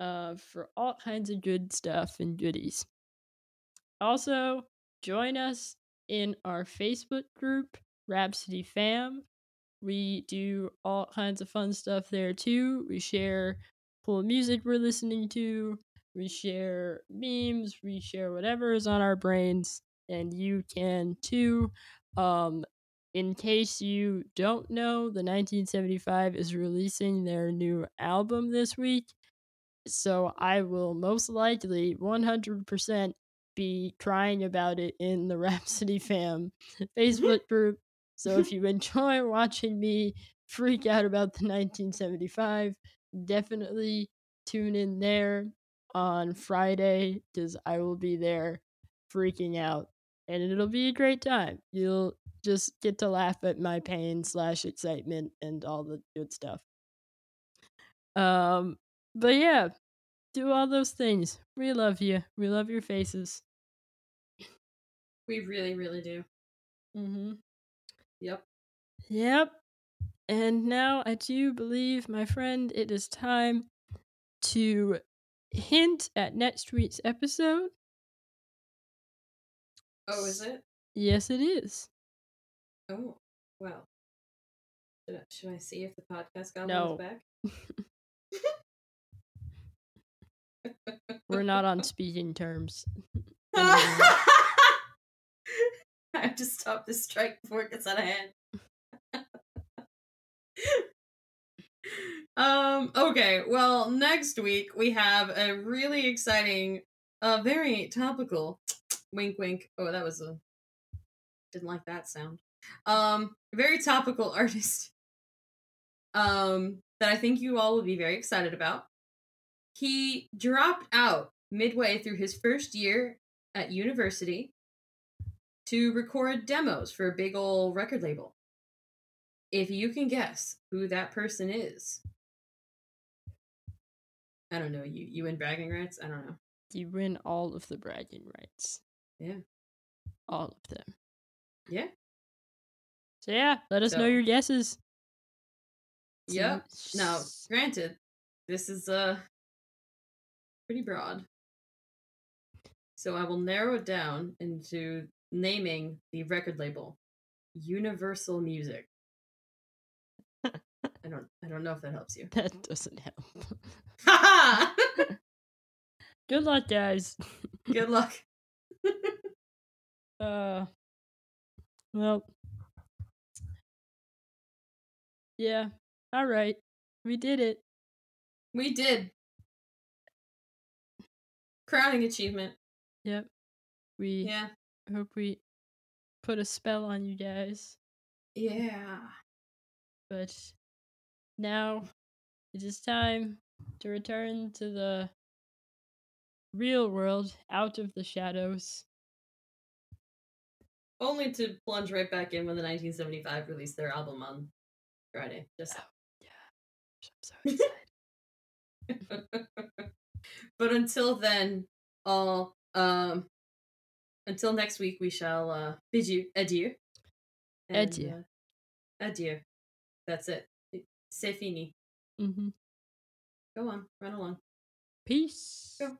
uh, for all kinds of good stuff and goodies. Also, join us in our Facebook group, Rhapsody Fam. We do all kinds of fun stuff there too. We share cool music we're listening to. We share memes. We share whatever is on our brains, and you can too. Um, in case you don't know, the 1975 is releasing their new album this week. So I will most likely 100% be crying about it in the Rhapsody Fam Facebook group. So if you enjoy watching me freak out about the 1975, definitely tune in there on Friday because I will be there freaking out and it'll be a great time. You'll just get to laugh at my pain slash excitement and all the good stuff. Um, but yeah, do all those things. We love you. We love your faces. we really, really do. Mm-hmm. Yep. Yep. And now I do believe, my friend, it is time to hint at next week's episode. Oh, is it? Yes, it is. Oh, well. Should I, should I see if the podcast goblin No. back? We're not on speaking terms. I have to stop this strike before it gets out of hand. um, okay, well, next week we have a really exciting, uh, very topical wink wink. Oh, that was a didn't like that sound. Um, very topical artist. Um, that I think you all will be very excited about. He dropped out midway through his first year at university to record demos for a big old record label. If you can guess who that person is, I don't know. You you win bragging rights. I don't know. You win all of the bragging rights. Yeah. All of them. Yeah. So yeah, let us know your guesses. Yep. So- Now, granted, this is uh pretty broad. So I will narrow it down into naming the record label Universal Music. I don't I don't know if that helps you. that doesn't help. Ha Good luck, guys. Good luck. Uh, well, yeah. All right, we did it. We did. Crowning achievement. Yep. We Yeah. hope we put a spell on you guys. Yeah. But now it is time to return to the real world, out of the shadows. Only to plunge right back in when the 1975 released their album on Friday. Just yeah, I'm so excited. but until then, all um until next week we shall uh bid you adieu. Adieu. uh, adieu. That's it. C'est fini. hmm Go on, run along. Peace. Go.